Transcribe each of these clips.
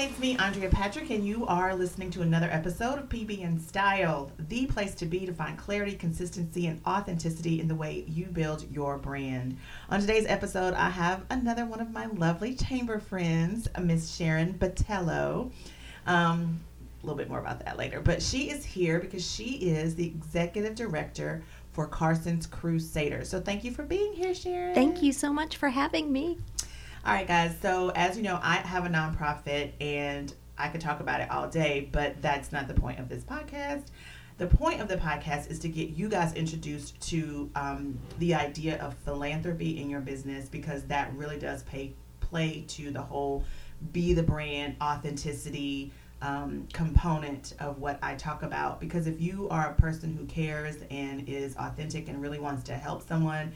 It's me, Andrea Patrick, and you are listening to another episode of PB Style, the place to be to find clarity, consistency, and authenticity in the way you build your brand. On today's episode, I have another one of my lovely chamber friends, Miss Sharon Bothelow. Um, a little bit more about that later, but she is here because she is the executive director for Carson's Crusaders. So thank you for being here, Sharon. Thank you so much for having me. All right, guys. So, as you know, I have a nonprofit and I could talk about it all day, but that's not the point of this podcast. The point of the podcast is to get you guys introduced to um, the idea of philanthropy in your business because that really does pay play to the whole be the brand authenticity um, component of what I talk about. Because if you are a person who cares and is authentic and really wants to help someone,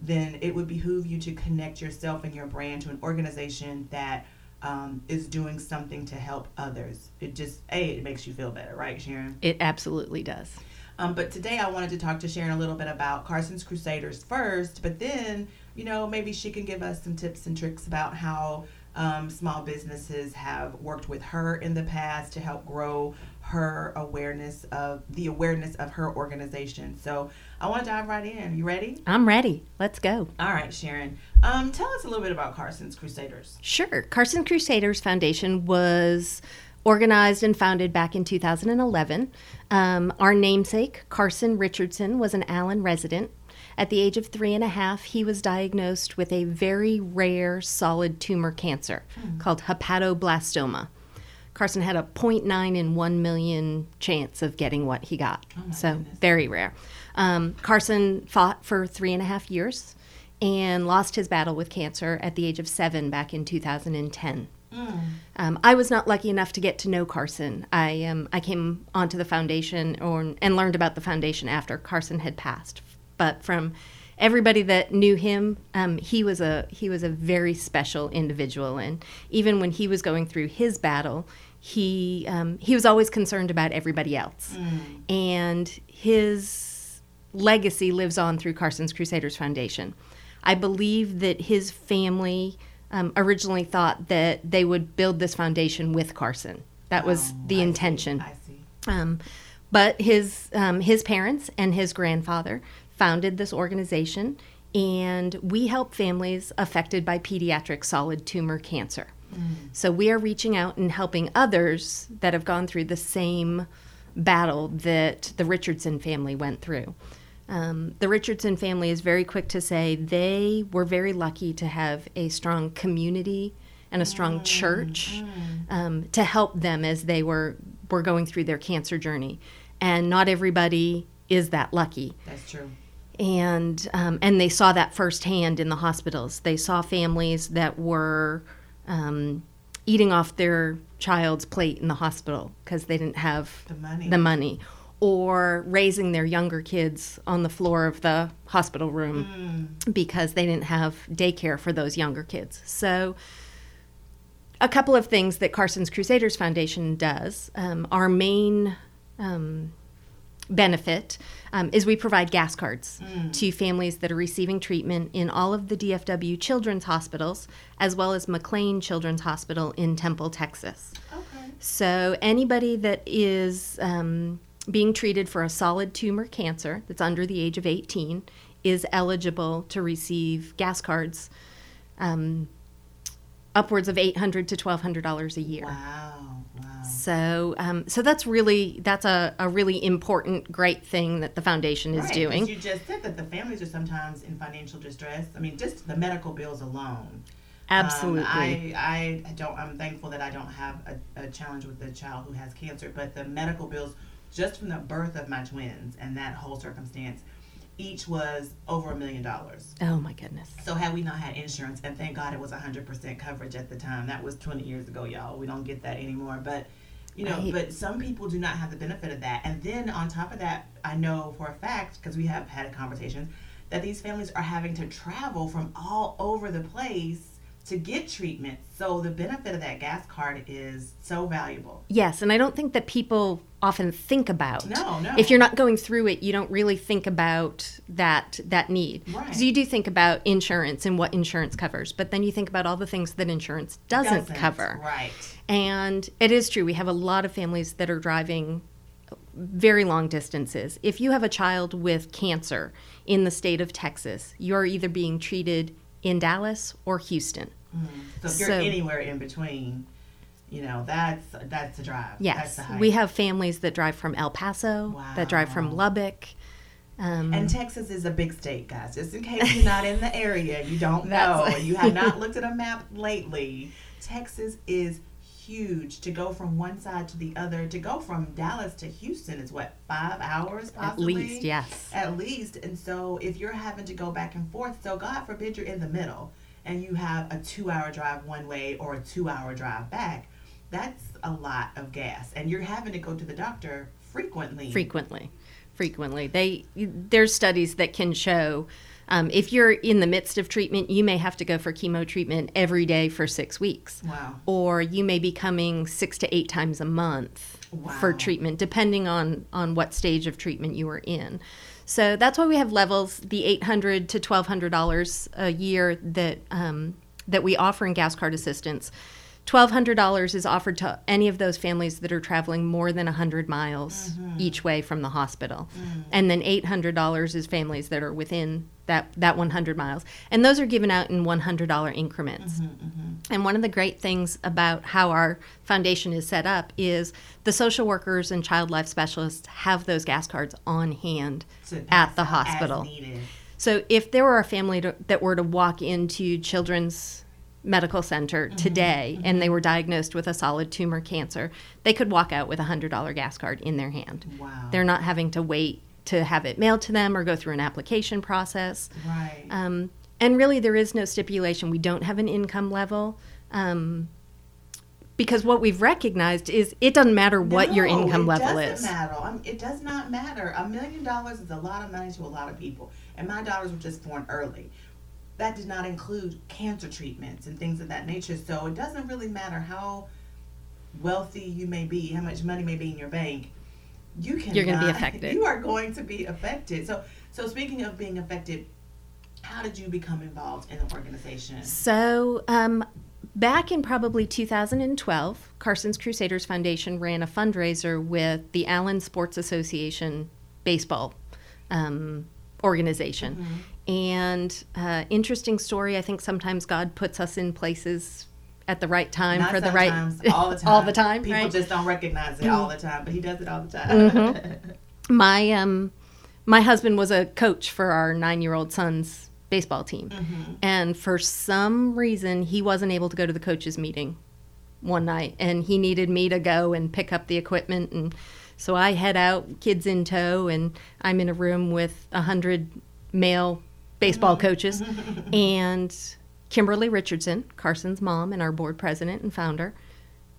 then it would behoove you to connect yourself and your brand to an organization that um, is doing something to help others. It just, A, it makes you feel better, right, Sharon? It absolutely does. Um, but today I wanted to talk to Sharon a little bit about Carson's Crusaders first, but then, you know, maybe she can give us some tips and tricks about how um, small businesses have worked with her in the past to help grow her awareness of the awareness of her organization. So I want to dive right in. You ready? I'm ready. Let's go. All right, Sharon. Um, tell us a little bit about Carson's Crusaders. Sure. Carson Crusaders Foundation was organized and founded back in 2011. Um, our namesake, Carson Richardson, was an Allen resident. At the age of three and a half, he was diagnosed with a very rare solid tumor cancer mm. called hepatoblastoma. Carson had a 0.9 in 1 million chance of getting what he got. Oh so, goodness. very rare. Um, Carson fought for three and a half years and lost his battle with cancer at the age of seven back in 2010. Mm. Um, I was not lucky enough to get to know Carson. I um, I came onto the foundation or, and learned about the foundation after Carson had passed. But from everybody that knew him, um, he was a he was a very special individual. And even when he was going through his battle, he um, he was always concerned about everybody else, Mm. and his legacy lives on through Carson's Crusaders Foundation. I believe that his family um, originally thought that they would build this foundation with Carson. That was Oh, the I see, intention. I see. Um, but his um, his parents and his grandfather founded this organization, and we help families affected by pediatric solid tumor cancer. So we are reaching out and helping others that have gone through the same battle that the Richardson family went through. Um, the Richardson family is very quick to say they were very lucky to have a strong community and a strong church um, to help them as they were were going through their cancer journey. And not everybody is that lucky That's true. and um, and they saw that firsthand in the hospitals. They saw families that were um, eating off their child's plate in the hospital because they didn't have The money. the money, or raising their younger kids on the floor of the hospital room because they didn't have daycare for those younger kids. So. A couple of things that Carson's Crusaders Foundation does. Um, our main um, benefit um, is we provide gas cards to families that are receiving treatment in all of the DFW children's hospitals, as well as McLane Children's Hospital in Temple, Texas. Okay. So anybody that is um, being treated for a solid tumor cancer that's under the age of 18 is eligible to receive gas cards um, upwards of 800 to $1,200 a year. Wow. Wow. So, um, so that's really that's a, a really important, great thing that the foundation is Right, doing. You just said that the families are sometimes in financial distress. I mean, just the medical bills alone. Absolutely. Um, I, I don't. I'm thankful that I don't have a, a challenge with a child who has cancer, but the medical bills, just from the birth of my twins and that whole circumstance, each was over a million dollars. Oh my goodness. So had we not had insurance, and thank God it was 100% coverage at the time. That was 20 years ago, y'all. We don't get that anymore. But you know, Right. but some people do not have the benefit of that. And then on top of that, I know for a fact because we have had a conversation that these families are having to travel from all over the place to get treatment. So the benefit of that gas card is so valuable. Yes, and I don't think that people often think about. No, no. If you're not going through it, you don't really think about that that need. Right. Because you do think about insurance and what insurance covers, but then you think about all the things that insurance doesn't, cover. Right. And it is true. We have a lot of families that are driving very long distances. If you have a child with cancer in the state of Texas, you're either being treated in Dallas or Houston. So if you're So- anywhere in between, you know, that's that's a drive. Yes, a we have families that drive from El Paso, that drive from Lubbock. Um, And Texas is a big state, guys. Just in case you're not in the area, you don't know, you have not looked at a map lately. Texas is huge. To go from one side to the other, to go from Dallas to Houston is what five hours possibly. at least, yes. At least, and so if you're having to go back and forth, so God forbid you're in the middle and you have a two-hour drive one way or a two-hour drive back, that's a lot of gas, and you're having to go to the doctor frequently. frequently. Frequently. They there's studies that can show um, if you're in the midst of treatment you may have to go for chemo treatment every day for six weeks. Wow. or you may be coming six to eight times a month for treatment depending on on what stage of treatment you are in so that's why we have levels the 800 to 1200 dollars a year that um, that we offer in gas card assistance $1,200 is offered to any of those families that are traveling more than 100 miles each way from the hospital. And then $800 is families that are within that, that 100 miles. And those are given out in $100 increments. And one of the great things about how our foundation is set up is the social workers and child life specialists have those gas cards on hand To at the hospital. So if there were a family to, that were to walk into Children's Medical Center Mm-hmm, today and they were diagnosed with a solid tumor cancer, they could walk out with a $100 gas card in their hand. Wow. They're not having to wait to have it mailed to them or go through an application process. Right. Um, and really, there is no stipulation. We don't have an income level. Um, because what we've recognized is it doesn't matter what your No, income it level doesn't is. Matter. Um, it does not matter. A million dollars is a lot of money to a lot of people, and my daughters were just born early. That did not include cancer treatments and things of that nature. So it doesn't really matter how wealthy you may be, how much money may be in your bank. You can You're gonna be affected. You are going to be affected. So, so speaking of being affected, how did you become involved in the organization? So, um, back in probably 2012, Carson's Crusaders Foundation ran a fundraiser with the Allen Sports Association baseball um, organization. Mm-hmm. And uh, interesting story. I think sometimes God puts us in places at the right time Not for the right all the time. all the time. People right? just don't recognize it all the time, but he does it all the time. my um my husband was a coach for our nine year old son's baseball team and for some reason he wasn't able to go to the coaches meeting one night and he needed me to go and pick up the equipment and so i head out kids in tow and i'm in a room with a hundred male baseball coaches and kimberly richardson carson's mom and our board president and founder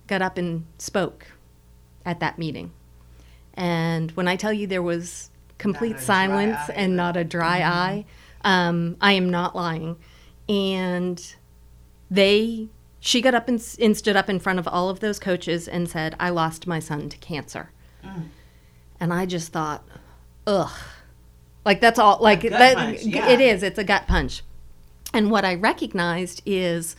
got up and spoke at that meeting and when I tell you there was complete Not a dry silence. Mm-hmm. and not a dry eye, um, I am not lying. And they, she got up and, and stood up in front of all of those coaches and said, I lost my son to cancer. Mm. And I just thought, ugh. Like that's all, like that, punch, yeah. it is, it's a gut punch. And what I recognized is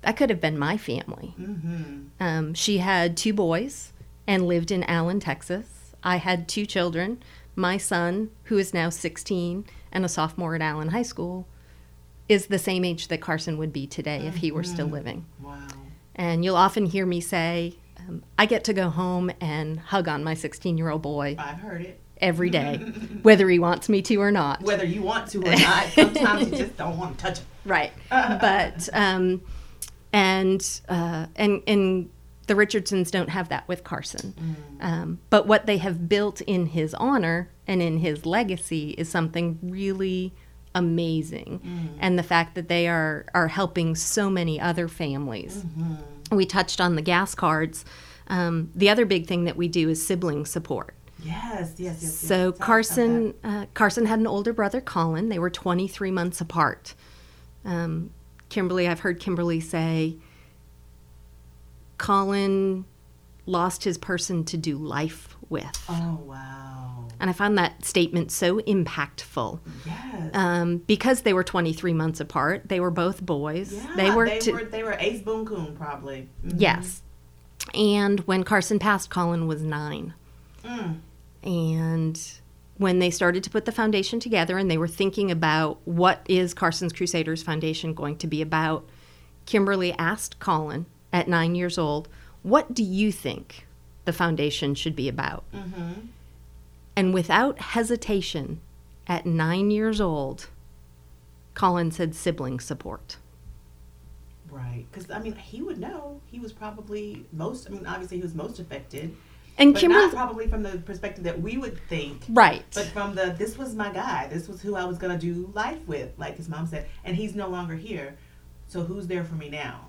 that could have been my family. Mm-hmm. Um, she had two boys and lived in Allen, Texas. I had two children. My son, who is now 16 and a sophomore at Allen High School, is the same age that Carson would be today if he were still living. Wow. And you'll often hear me say, um, I get to go home and hug on my 16 year old boy I've heard it. Every day, whether he wants me to or not. Whether you want to or not, sometimes you just don't want to touch it. right but um and uh and and the Richardsons don't have that with Carson. Um, but what they have built in his honor and in his legacy is something really amazing. And the fact that they are, are helping so many other families. We touched on the gas cards. Um, the other big thing that we do is sibling support. Yes, yes, yes. yes. So about Carson, uh, Carson had an older brother, Colin. They were 23 months apart. Um, Kimberly, I've heard Kimberly say, Colin lost his person to do life with. Oh wow. and I found that statement so impactful. Yes. Um, because they were 23 months apart, they were both boys. yeah, they were, They to- were. They were Ace Boone Coon probably. Mhm. Yes. And when Carson passed, Colin was nine. Mm. And when they started to put the foundation together and they were thinking about what is Carson's Crusaders Foundation going to be about, Kimberly asked Colin at nine years old, What do you think the foundation should be about? Mm-hmm. And without hesitation, at nine years old, Colin said sibling support. Right. Because I mean, he would know. He was probably most. I mean, obviously, he was most affected. And but Kimberly, not probably from the perspective that we would think. right. But from the this was my guy. This was who I was gonna do life with, like his mom said, and he's no longer here. So who's there for me now?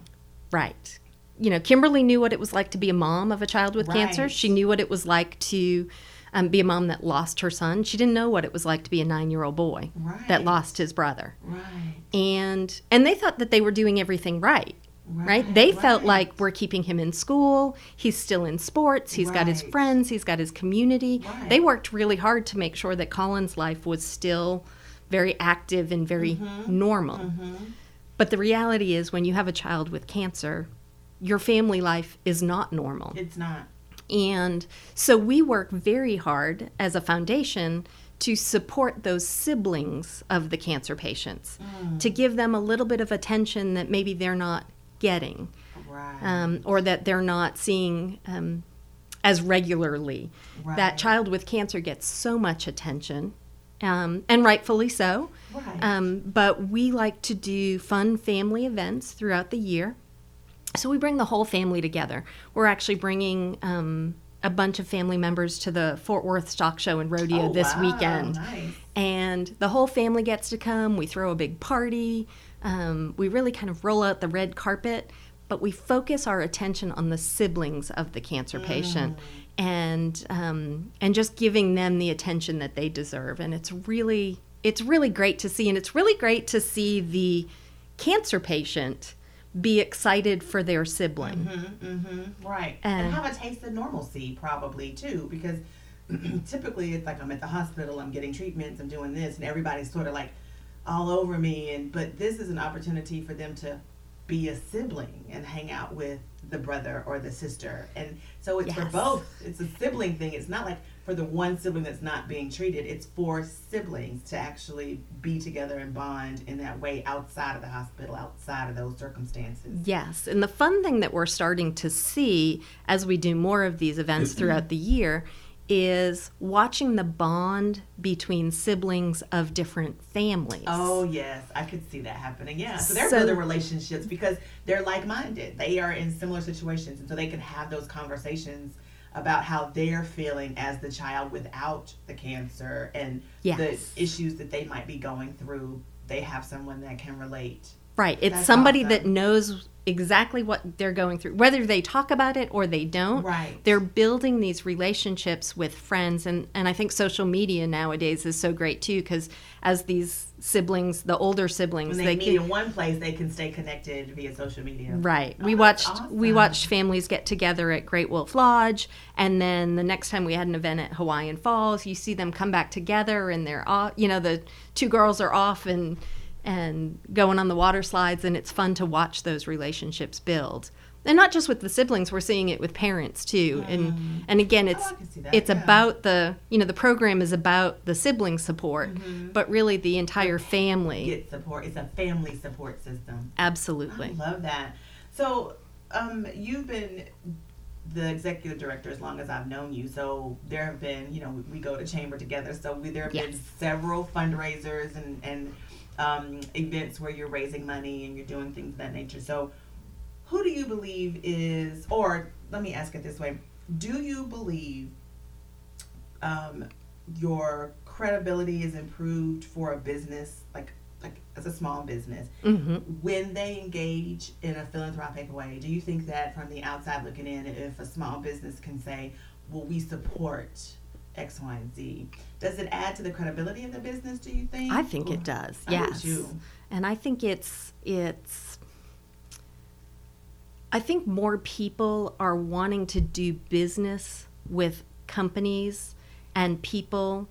Right. You know, Kimberly knew what it was like to be a mom of a child with cancer. She knew what it was like to um, be a mom that lost her son. She didn't know what it was like to be a nine-year-old boy Right. that lost his brother. Right. And and they thought that they were doing everything right. Right? They felt like we're keeping him in school. He's still in sports. He's got his friends. He's got his community. Right. They worked really hard to make sure that Colin's life was still very active and very Mm-hmm. normal. But the reality is, when you have a child with cancer, your family life is not normal. It's not. And so we work very hard as a foundation to support those siblings of the cancer patients, to give them a little bit of attention that maybe they're not getting Right. um, or that they're not seeing um, as regularly. Right. That child with cancer gets so much attention, um, and rightfully so. Right. Um, but we like to do fun family events throughout the year. So we bring the whole family together. We're actually bringing um, a bunch of family members to the Fort Worth Stock Show and Rodeo Oh, this wow, weekend Nice. and the whole family gets to come. We throw a big party. Um, we really kind of roll out the red carpet, but we focus our attention on the siblings of the cancer patient, and um, and just giving them the attention that they deserve. And it's really it's really great to see, and it's really great to see the cancer patient be excited for their sibling. Mm-hmm, right. And- and have a taste of normalcy, probably too, because typically it's like I'm at the hospital, I'm getting treatments, I'm doing this, and everybody's sort of like all over me. And but this is an opportunity for them to be a sibling and hang out with the brother or the sister, and so it's for both. It's a sibling thing. It's not like for the one sibling that's not being treated. It's for siblings to actually be together and bond in that way outside of the hospital, outside of those circumstances. Yes, and the fun thing that we're starting to see as we do more of these events throughout the year is watching the bond between siblings of different families. Oh yes, I could see that happening. Yeah, so they're So- building relationships because they're like-minded. They are in similar situations, and so they can have those conversations about how they're feeling as the child without the cancer and Yes. the issues that they might be going through. They have someone that can relate. Right. It's That's somebody awesome. that knows exactly what they're going through. Whether they talk about it or they don't, Right. they're building these relationships with friends. And, and I think social media nowadays is so great too, because as these siblings, the older siblings, When they, they meet can. in one place, they can stay connected via social media. Right. Oh, we watched we watched families get together at Great Wolf Lodge and then the next time we had an event at Hawaiian Falls, you see them come back together and they're off, you know, the two girls are off and and going on the water slides and it's fun to watch those relationships build. And not just with the siblings, we're seeing it with parents too. And and again, it's Oh, I can see that, it's yeah. about the, you know, the program is about the sibling support, but really the entire family. Get support. It's a family support system. Absolutely. I love that. So, um, you've been the executive director as long as I've known you. So there have been, you know, we, we go to chamber together. So we, there have been several fundraisers and and um, events where you're raising money and you're doing things of that nature. So, who do you believe is, or let me ask it this way: Do you believe um, your credibility is improved for a business like like as a small business hmm when they engage in a philanthropic way? Do you think that from the outside looking in, if a small business can say, "Well, we support X, Y, and Z," does it add to the credibility of the business? Do you think? I think Or- it does. Yes. And I think it's it's I think more people are wanting to do business with companies and people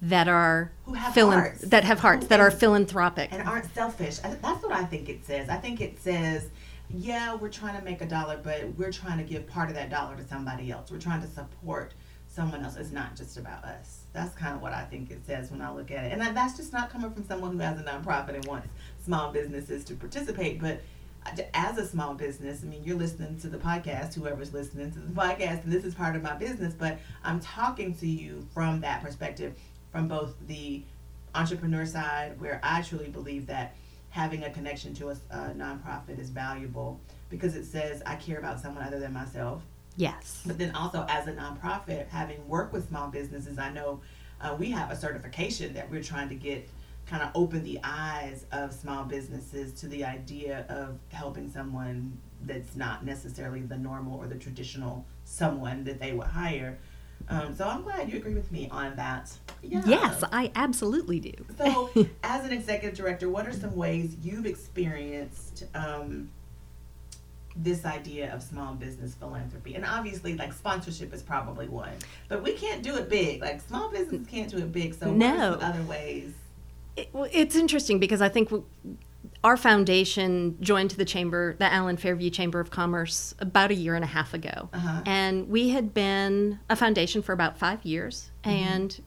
that are Who have philan- hearts. that have hearts Who that are philanthropic. and aren't selfish. That's what I think it says. I think it says, yeah, we're trying to make a dollar, but we're trying to give part of that dollar to somebody else. We're trying to support someone else. It's not just about us. That's kind of what I think it says when I look at it. And that's just not coming from someone who has a nonprofit and wants small businesses to participate, but as a small business, I mean, you're listening to the podcast, whoever's listening to the podcast, and this is part of my business, but I'm talking to you from that perspective, from both the entrepreneur side, where I truly believe that having a connection to a, a nonprofit is valuable because it says I care about someone other than myself. Yes. But then also as a nonprofit, having worked with small businesses, I know uh, we have a certification that we're trying to get kind of open the eyes of small businesses to the idea of helping someone that's not necessarily the normal or the traditional someone that they would hire. Um, so I'm glad you agree with me on that. Yeah. Yes, I absolutely do. So, as an executive director, what are some ways you've experienced um, this idea of small business philanthropy? And obviously, like sponsorship is probably one, but we can't do it big. Like small business can't do it big. So, No. other ways? It- well, it's interesting because I think w- our foundation joined the chamber, the Allen Fairview Chamber of Commerce, about a year and a half ago, Uh-huh. and we had been a foundation for about five years. Mm-hmm. And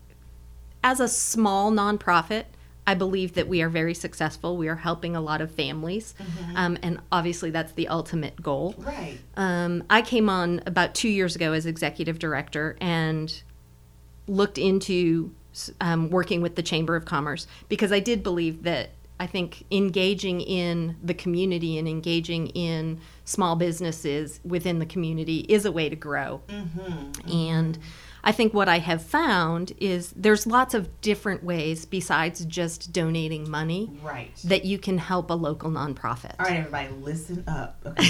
as a small nonprofit, I believe that we are very successful. We are helping a lot of families, Mm-hmm. um, and obviously that's the ultimate goal. Right. Um, I came on about two years ago as executive director and looked into um, working with the Chamber of Commerce because I did believe that I think engaging in the community and engaging in small businesses within the community is a way to grow. And I think what I have found is there's lots of different ways besides just donating money Right. that you can help a local nonprofit. All right, everybody, listen up.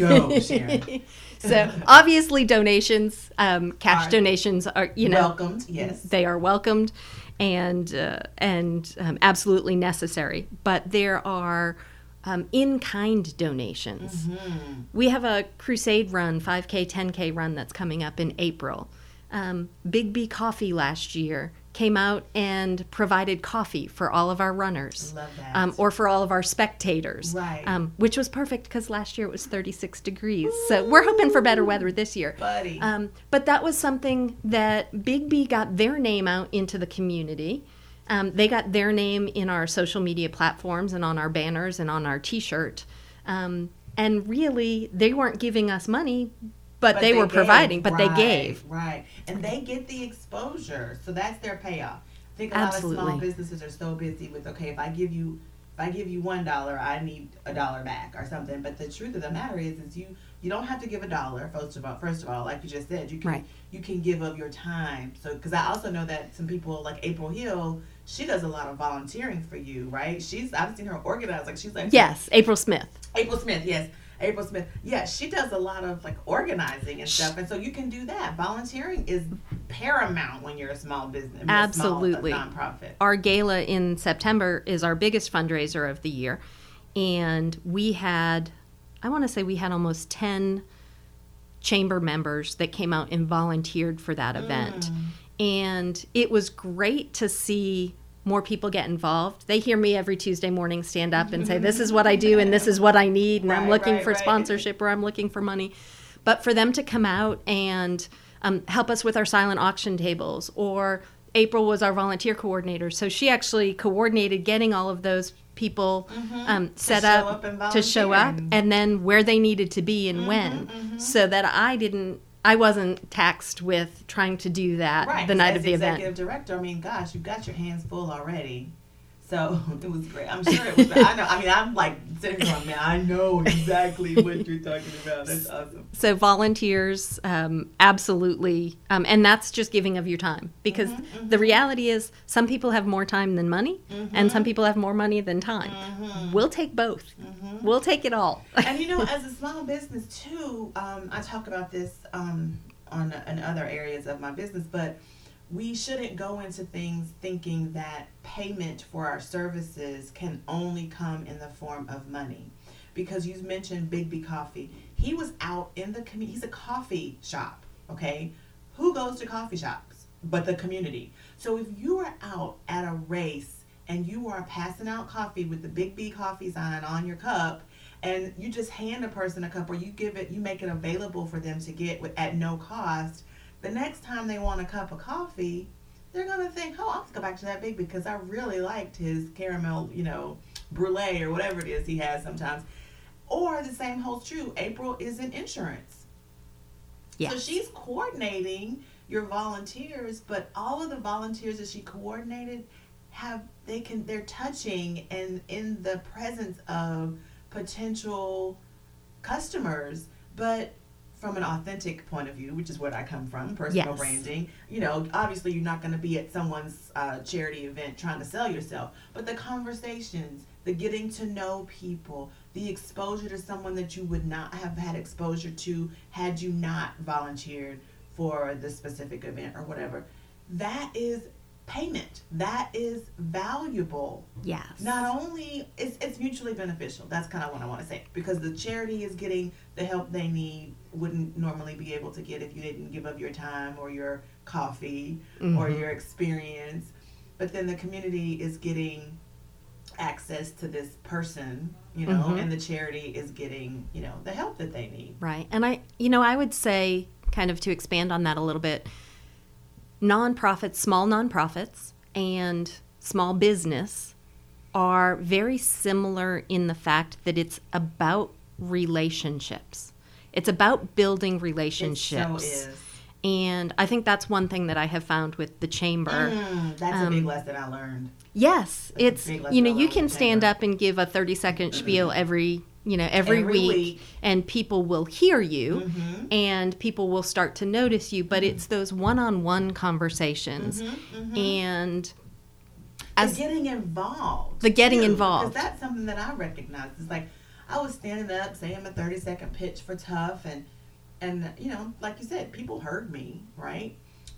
Okay. Go, Sharon. So obviously, donations, um, cash Are donations are you know Welcomed. Yes. they are welcomed and uh, and um, absolutely necessary. But there are um, in-kind donations. Mm-hmm. We have a crusade run, 5K, 10K run that's coming up in April. Um, Big B Coffee last year came out and provided coffee for all of our runners, um, or for all of our spectators, Right. um, which was perfect because last year it was 36 degrees. So we're hoping for better weather this year. Buddy. Um, but that was something that Big B got their name out into the community. Um, they got their name in our social media platforms and on our banners and on our T-shirt. Um, and really, they weren't giving us money, but, they, were gave. providing. But they gave. Right. And they get the exposure. So that's their payoff. I think a lot of small businesses are so busy with okay, if I give you if I give you one dollar, I need a dollar back or something. But the truth of the matter is is you you don't have to give a dollar first of all first of all, like you just said, you can Right. you can give of your time. So because I also know that some people like April Hill, she does a lot of volunteering for you, right? She's I've seen her organize like she's like Yes, April Smith. April Smith, yes. April Smith. Yeah, she does a lot of like organizing and stuff. And so you can do that. Volunteering is paramount when you're a small business. Absolutely. Small, nonprofit. Our gala in September is our biggest fundraiser of the year. And we had, I want to say we had almost 10 chamber members that came out and volunteered for that event. Mm. And it was great to see more people get involved. They hear me every Tuesday morning stand up and say, This is what I do and this is what I need, and I'm looking right, for right. sponsorship or I'm looking for money. But for them to come out and um, help us with our silent auction tables, or April was our volunteer coordinator, so she actually coordinated getting all of those people um, set Mm-hmm. up, up to show up, and then where they needed to be Mm-hmm, and when, so that I didn't, I wasn't taxed with trying to do that Right. the night As of the executive event. director, I mean, gosh, you've got your hands full already. So it was great. I'm sure it was. I know. I mean, I'm like sitting here, man. I know exactly what you're talking about. That's awesome. So volunteers, um, absolutely, um, and that's just giving of your time because Mm-hmm, the reality is some people have more time than money, Mm-hmm. and some people have more money than time. We'll take both. Mm-hmm. We'll take it all. and you know, as a small business too, um, I talk about this um, on in other areas of my business, but we shouldn't go into things thinking that payment for our services can only come in the form of money. Because you mentioned Big B Coffee, he was out in the community. He's a coffee shop. Okay, who goes to coffee shops but the community? So if you are out at a race and you are passing out coffee with the Big B Coffee sign on your cup, and you just hand a person a cup or you give it, you make it available for them to get with, at no cost. The next time they want a cup of coffee, they're gonna think, "Oh, I'll go back to that Big because I really liked his caramel, you know, brulee or whatever it is he has sometimes." Or the same holds true. April is in insurance. So she's coordinating your volunteers, but all of the volunteers that she coordinated have they can they're touching and in the presence of potential customers, but from an authentic point of view, which is what I come from, personal Yes. branding. You know, obviously you're not going to be at someone's uh, charity event trying to sell yourself, but the conversations, the getting to know people, the exposure to someone that you would not have had exposure to had you not volunteered for the specific event or whatever. That is payment. That is valuable Yes. not only it's, it's mutually beneficial that's kind of what i want to say because the charity is getting the help they need wouldn't normally be able to get if you didn't give up your time or your coffee or Mhm. your experience but then the community is getting access to this person you know Mhm. and the charity is getting you know the help that they need Right. And I, you know, I would say, kind of to expand on that a little bit, nonprofits, small nonprofits, and small business are very similar in the fact that it's about relationships. It's about building relationships. so And I think that's one thing that I have found with the chamber. Mm, that's a big Um, lesson i learned Yes, That's it's you know you can stand there. up and give a 30 second spiel every you know every, Every week, week. and people will hear you Mhm. and people will start to notice you Mm-hmm. but it's those one-on-one conversations and the as getting involved. The getting too, involved. That's something that I recognize. It's like I was standing up saying a thirty second pitch for Tough, and and you know, like you said, people heard me, right?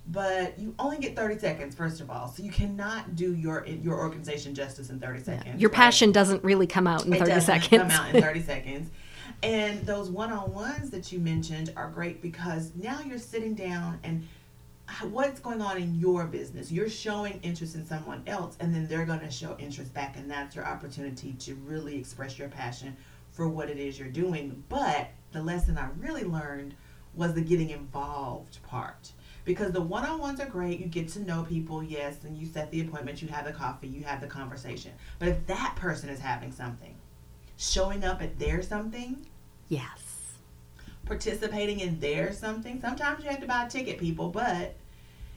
But you only get thirty seconds, first of all, so you cannot do your your organization justice in thirty seconds. your right? passion doesn't really come out in It 30 seconds Come out in 30 seconds. And those one-on-ones that you mentioned are great because now you're sitting down and what's going on in your business? You're showing interest in someone else, and then they're going to show interest back, and that's your opportunity to really express your passion for what it is you're doing. But the lesson I really learned was the getting involved part. Because the one on ones are great, you get to know people, yes, and you set the appointment, you have the coffee, you have the conversation. But if that person is having something, showing up at their something, yes participating in their something. Sometimes you have to buy a ticket, people, but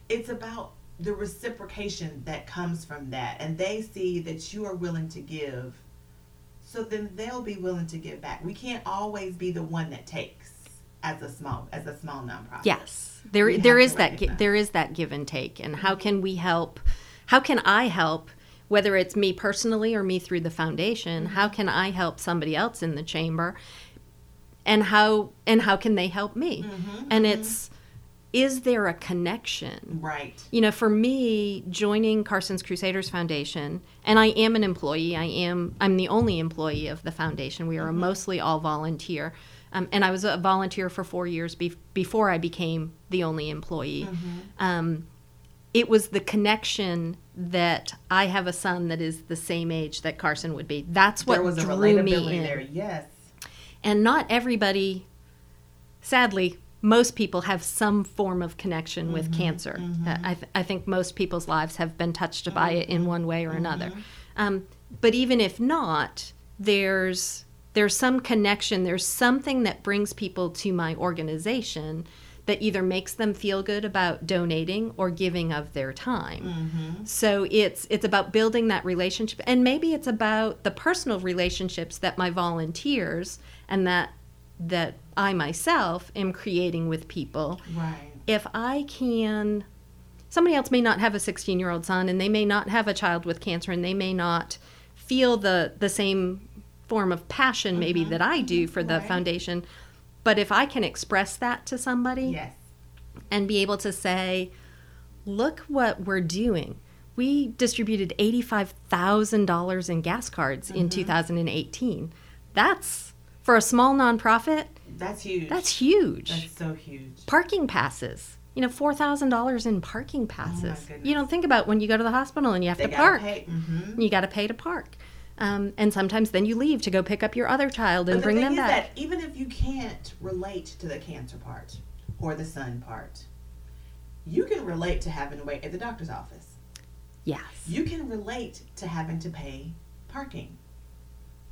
it's about the reciprocation that comes from that. And they see that you are willing to give. So then they'll be willing to give back. We can't always be the one that takes as a small as a small nonprofit. yes. There We there is that gi- there is that give and take. And how can we help how can i help whether it's me personally or me through the foundation how can i help somebody else in the chamber? And how and how can they help me? Mm-hmm, and it's is there a connection? Right. you know for me joining carson's crusaders foundation and i am an employee i am i'm the only employee of the foundation. We are a mostly all volunteer. Um, and i was a volunteer for four years be- before i became the only employee. Um, it was the connection that i have a son that is the same age that carson would be. That's what there was a drew relatability me in. there. Yes. and not everybody sadly most people have some form of connection with cancer. Uh, I, th- I think most people's lives have been touched by it in one way or another. Um, but even if not there's there's some connection there's something that brings people to my organization that either makes them feel good about donating or giving of their time. Mm-hmm. So it's it's about building that relationship and maybe it's about the personal relationships that my volunteers and that that I myself am creating with people. Right. If I can somebody else may not have a 16-year-old son and they may not have a child with cancer and they may not feel the the same form of passion maybe uh-huh. that I do for the Right. foundation. But if I can express that to somebody Yes. and be able to say, look what we're doing. We distributed $85,000 in gas cards in mm-hmm. 2018. That's for a small nonprofit, That's huge. that's huge. That's so huge. parking passes. You know, $4,000 in parking passes. Oh you don't think about when you go to the hospital and you have They to park. pay. Mm-hmm. You got to pay to park. Um, and sometimes then you leave to go pick up your other child and But bring the them back. that even if you can't relate to the cancer part or the son part, you can relate to having to wait at the doctor's office. yes. You can relate to having to pay parking.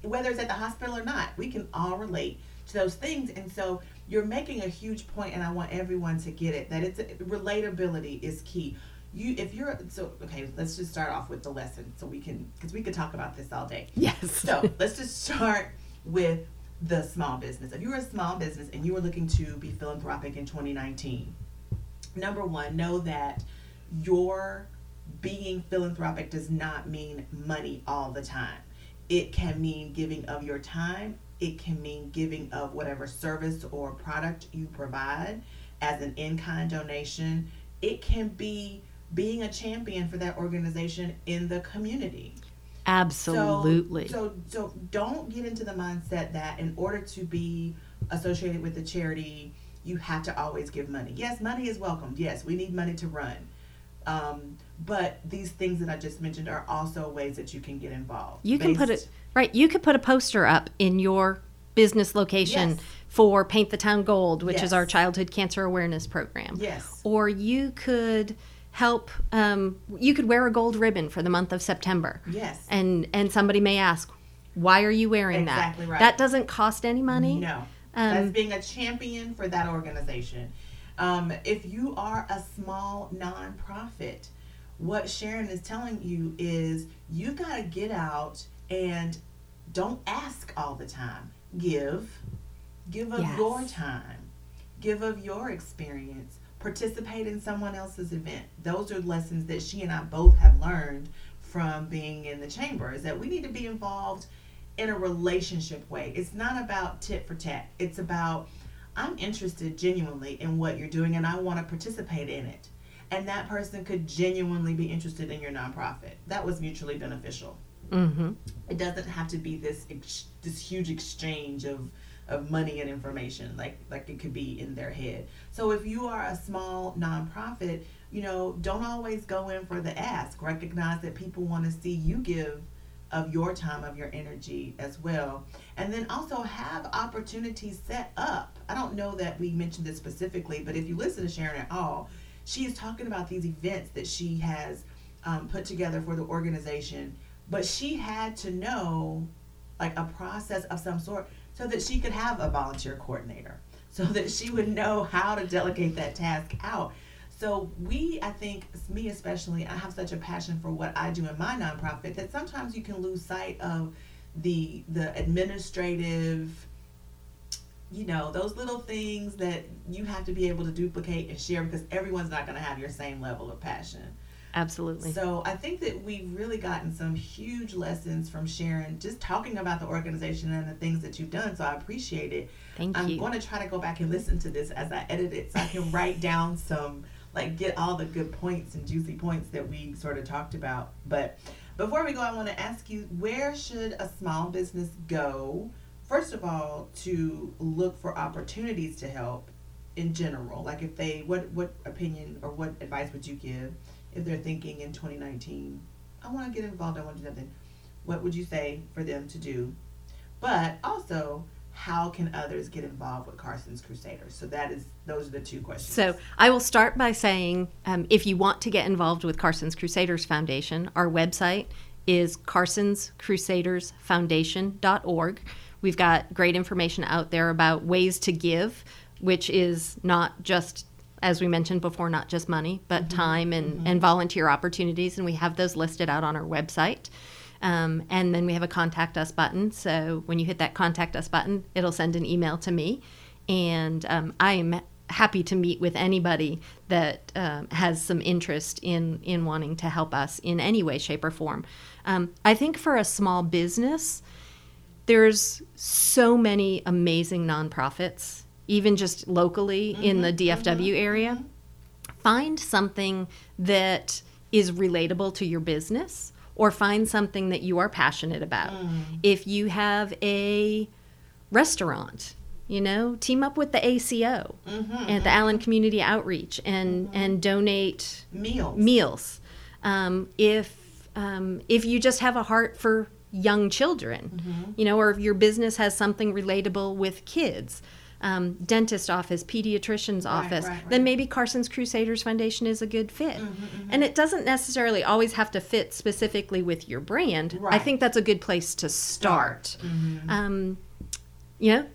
Whether it's at the hospital or not, we can all relate to those things. And so you're making a huge point, and I want everyone to get it that it's relatability is key. You, if you're so okay, let's just start off with the lesson so we can because we could talk about this all day. Yes. So let's just start with the small business. If you're a small business and you are looking to be philanthropic in 2019, number one, know that your being philanthropic does not mean money all the time. It can mean giving of your time, it can mean giving of whatever service or product you provide as an in kind donation. It can be being a champion for that organization in the community. Absolutely. So, so, so don't get into the mindset that in order to be associated with the charity, you have to always give money. Yes, money is welcomed. Yes, we need money to run. Um, but these things that I just mentioned are also ways that you can get involved. You can put it right. You could put a poster up in your business location Yes. for Paint the Town Gold, which is our childhood cancer awareness program. Yes. Or you could help. Um, you could wear a gold ribbon for the month of September. Yes. And and somebody may ask, why are you wearing Exactly that? right. That doesn't cost any money. No. Um, That's being a champion for that organization. Um, if you are a small nonprofit, what Sharon is telling you is you got to get out and don't ask all the time. Give. Give of Yes. your time. Give of your experience. Participate in someone else's event. Those are lessons that she and I both have learned from being in the chamber is that we need to be involved in a relationship way. It's not about tit for tat. It's about I'm interested genuinely in what you're doing and I want to participate in it. And that person could genuinely be interested in your nonprofit. That was mutually beneficial. Mm-hmm. It doesn't have to be this ex- this huge exchange of of money and information like like it could be in their head. So if you are a small nonprofit, you know, don't always go in for the ask. Recognize that people want to see you give of your time, of your energy as well. And then also have opportunities set up. I don't know that we mentioned this specifically, but if you listen to Sharon at all, she is talking about these events that she has um, put together for the organization. But she had to know like a process of some sort so that she could have a volunteer coordinator, so that she would know how to delegate that task out. So we, I think, me especially, I have such a passion for what I do in my nonprofit that sometimes you can lose sight of the the administrative you know those little things that you have to be able to duplicate and share because everyone's not going to have your same level of passion Absolutely. so I think that we've really gotten some huge lessons from Sharon, just talking about the organization and the things that you've done. So I appreciate it. Thank I'm you. going to try to go back and listen to this as I edit it, so I can write down some, like, get all the good points and juicy points that we sort of talked about. But before we go, I want to ask you, where should a small business go? First of all, to look for opportunities to help in general. Like, if they, what what opinion or what advice would you give? if they're thinking in 2019, I want to get involved, I want to do something, what would you say for them to do? But also, how can others get involved with Carson's Crusaders? So that is those are the two questions. So I will start by saying um, if you want to get involved with Carson's Crusaders Foundation, our website is carsonscrusadersfoundation.org. We've got great information out there about ways to give. which is not just as we mentioned before, not just money, but time and, and volunteer opportunities. And we have those listed out on our website. Um, and then we have a contact us button. So when you hit that contact us button, it'll send an email to me. And um, I am happy to meet with anybody that um, has some interest in, in wanting to help us in any way, shape, or form. Um, I think for a small business, there's so many amazing nonprofits even just locally mm-hmm, in the DFW mm-hmm, area. Mm-hmm. Find something that is relatable to your business or find something that you are passionate about. Mm. If you have a restaurant, you know, team up with the ACO mm-hmm, and the Allen Community Outreach and mm-hmm. and donate meals. Meals. Um, if um, if you just have a heart for young children, mm-hmm. you know, or if your business has something relatable with kids, um, dentist office, pediatrician's office, right, right. then maybe Carson's Crusaders Foundation is a good fit. Mm-hmm, mm-hmm. And it doesn't necessarily always have to fit specifically with your brand. I think that's a good place to start. start. Mm-hmm. Um, you know,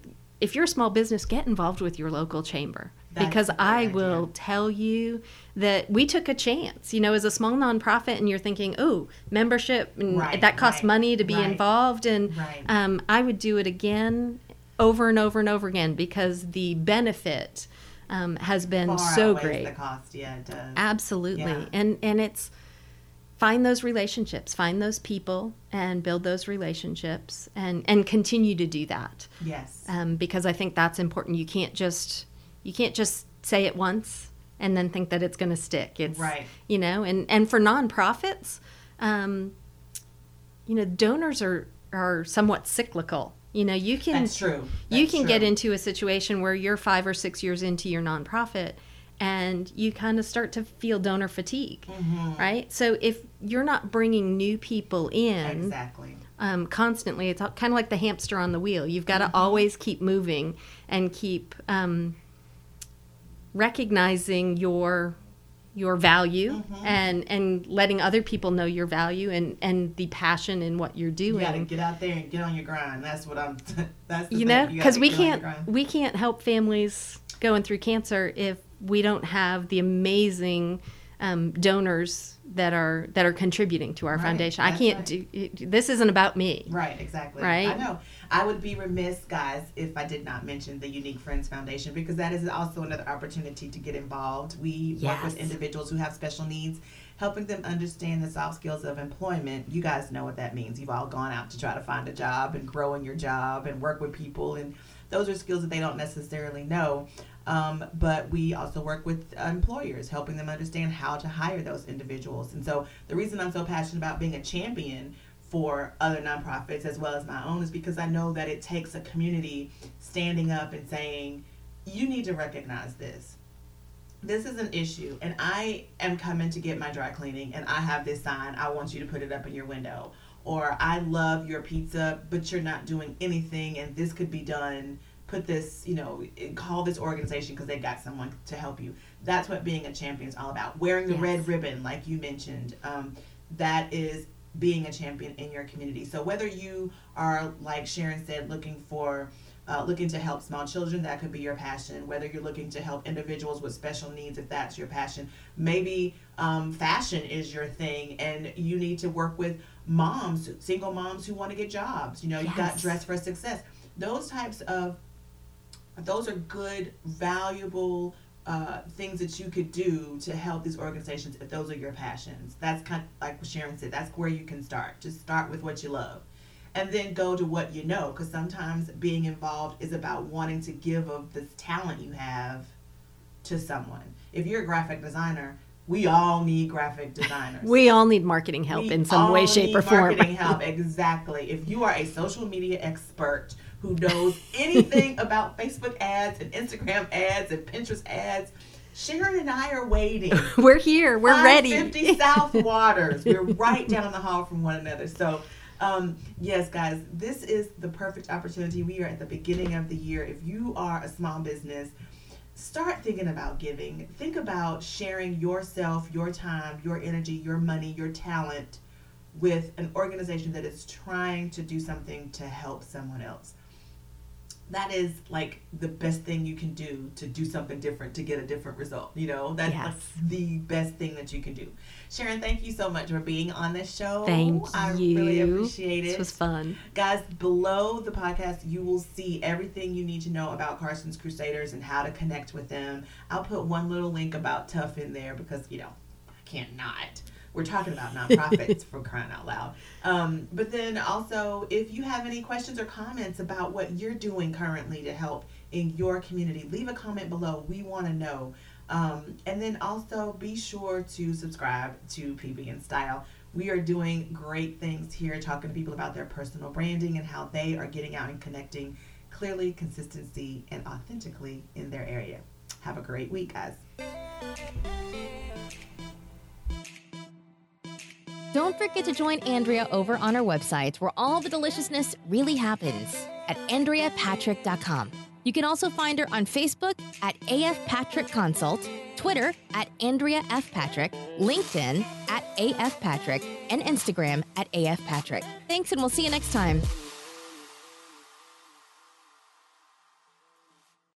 if you're a small business, get involved with your local chamber. That's because I idea. will tell you that we took a chance. You know, as a small nonprofit, and you're thinking, oh, membership, and that costs money to be involved, and um, I would do it again over and over and over again because the benefit um, has been Far so great. The cost, yeah, it does. Absolutely, yeah. and and it's find those relationships, find those people, and build those relationships, and and continue to do that. Yes, um, because I think that's important. You can't just you can't just say it once and then think that it's going to stick. It's right, you know, and and for nonprofits, um, you know, donors are are somewhat cyclical you know, you can That's true. That's you can true. get into a situation where you're 5 or 6 years into your nonprofit and you kind of start to feel donor fatigue, mm-hmm. right? So if you're not bringing new people in exactly um, constantly, it's kind of like the hamster on the wheel. You've got to mm-hmm. always keep moving and keep um, recognizing your your value mm-hmm. and and letting other people know your value and and the passion in what you're doing. You gotta get out there and get on your grind. That's what I'm. that's you know because we can't we can't help families going through cancer if we don't have the amazing um, donors that are that are contributing to our right, foundation. I can't right. do. This isn't about me. Right. Exactly. Right. I know. I would be remiss, guys, if I did not mention the Unique Friends Foundation because that is also another opportunity to get involved. We yes. work with individuals who have special needs, helping them understand the soft skills of employment. You guys know what that means. You've all gone out to try to find a job and grow in your job and work with people, and those are skills that they don't necessarily know. Um, but we also work with employers, helping them understand how to hire those individuals. And so the reason I'm so passionate about being a champion for other nonprofits as well as my own is because I know that it takes a community standing up and saying, you need to recognize this. This is an issue, and I am coming to get my dry cleaning, and I have this sign. I want you to put it up in your window. Or I love your pizza, but you're not doing anything, and this could be done. Put this, you know, call this organization because they got someone to help you. That's what being a champion is all about. Wearing the yes. red ribbon, like you mentioned, um, that is being a champion in your community. So whether you are, like Sharon said, looking for uh, looking to help small children, that could be your passion. Whether you're looking to help individuals with special needs, if that's your passion. Maybe um, fashion is your thing, and you need to work with moms, single moms who want to get jobs. You know, yes. you got Dress for Success. Those types of those are good, valuable uh, things that you could do to help these organizations if those are your passions. That's kind of like Sharon said, that's where you can start. Just start with what you love. And then go to what you know, because sometimes being involved is about wanting to give of this talent you have to someone. If you're a graphic designer, we all need graphic designers. we all need marketing help we in some way, shape, or form. Marketing help, exactly. If you are a social media expert who knows anything about Facebook ads and Instagram ads and Pinterest ads. Sharon and I are waiting. We're here. We're ready. 50 South Waters. We're right down the hall from one another. So, um, yes, guys, this is the perfect opportunity. We are at the beginning of the year. If you are a small business, start thinking about giving. Think about sharing yourself, your time, your energy, your money, your talent with an organization that is trying to do something to help someone else that is like the best thing you can do to do something different to get a different result. You know, that's, Yes. that's the best thing that you can do. Sharon, thank you so much for being on this show. Thank I you. really appreciate it. This was fun. Guys, below the podcast, you will see everything you need to know about Carson's Crusaders and how to connect with them. I'll put one little link about Tough in there because, you know, I can't not. We're talking about nonprofits for crying out loud. Um, but then also, if you have any questions or comments about what you're doing currently to help in your community, leave a comment below. We want to know. Um, and then also be sure to subscribe to PB and Style. We are doing great things here, talking to people about their personal branding and how they are getting out and connecting clearly, consistency, and authentically in their area. Have a great week, guys. Don't forget to join Andrea over on our website where all the deliciousness really happens at AndreaPatrick.com. You can also find her on Facebook at AF Patrick Consult, Twitter at Andrea F. Patrick, LinkedIn at AF Patrick, and Instagram at AF Patrick. Thanks, and we'll see you next time.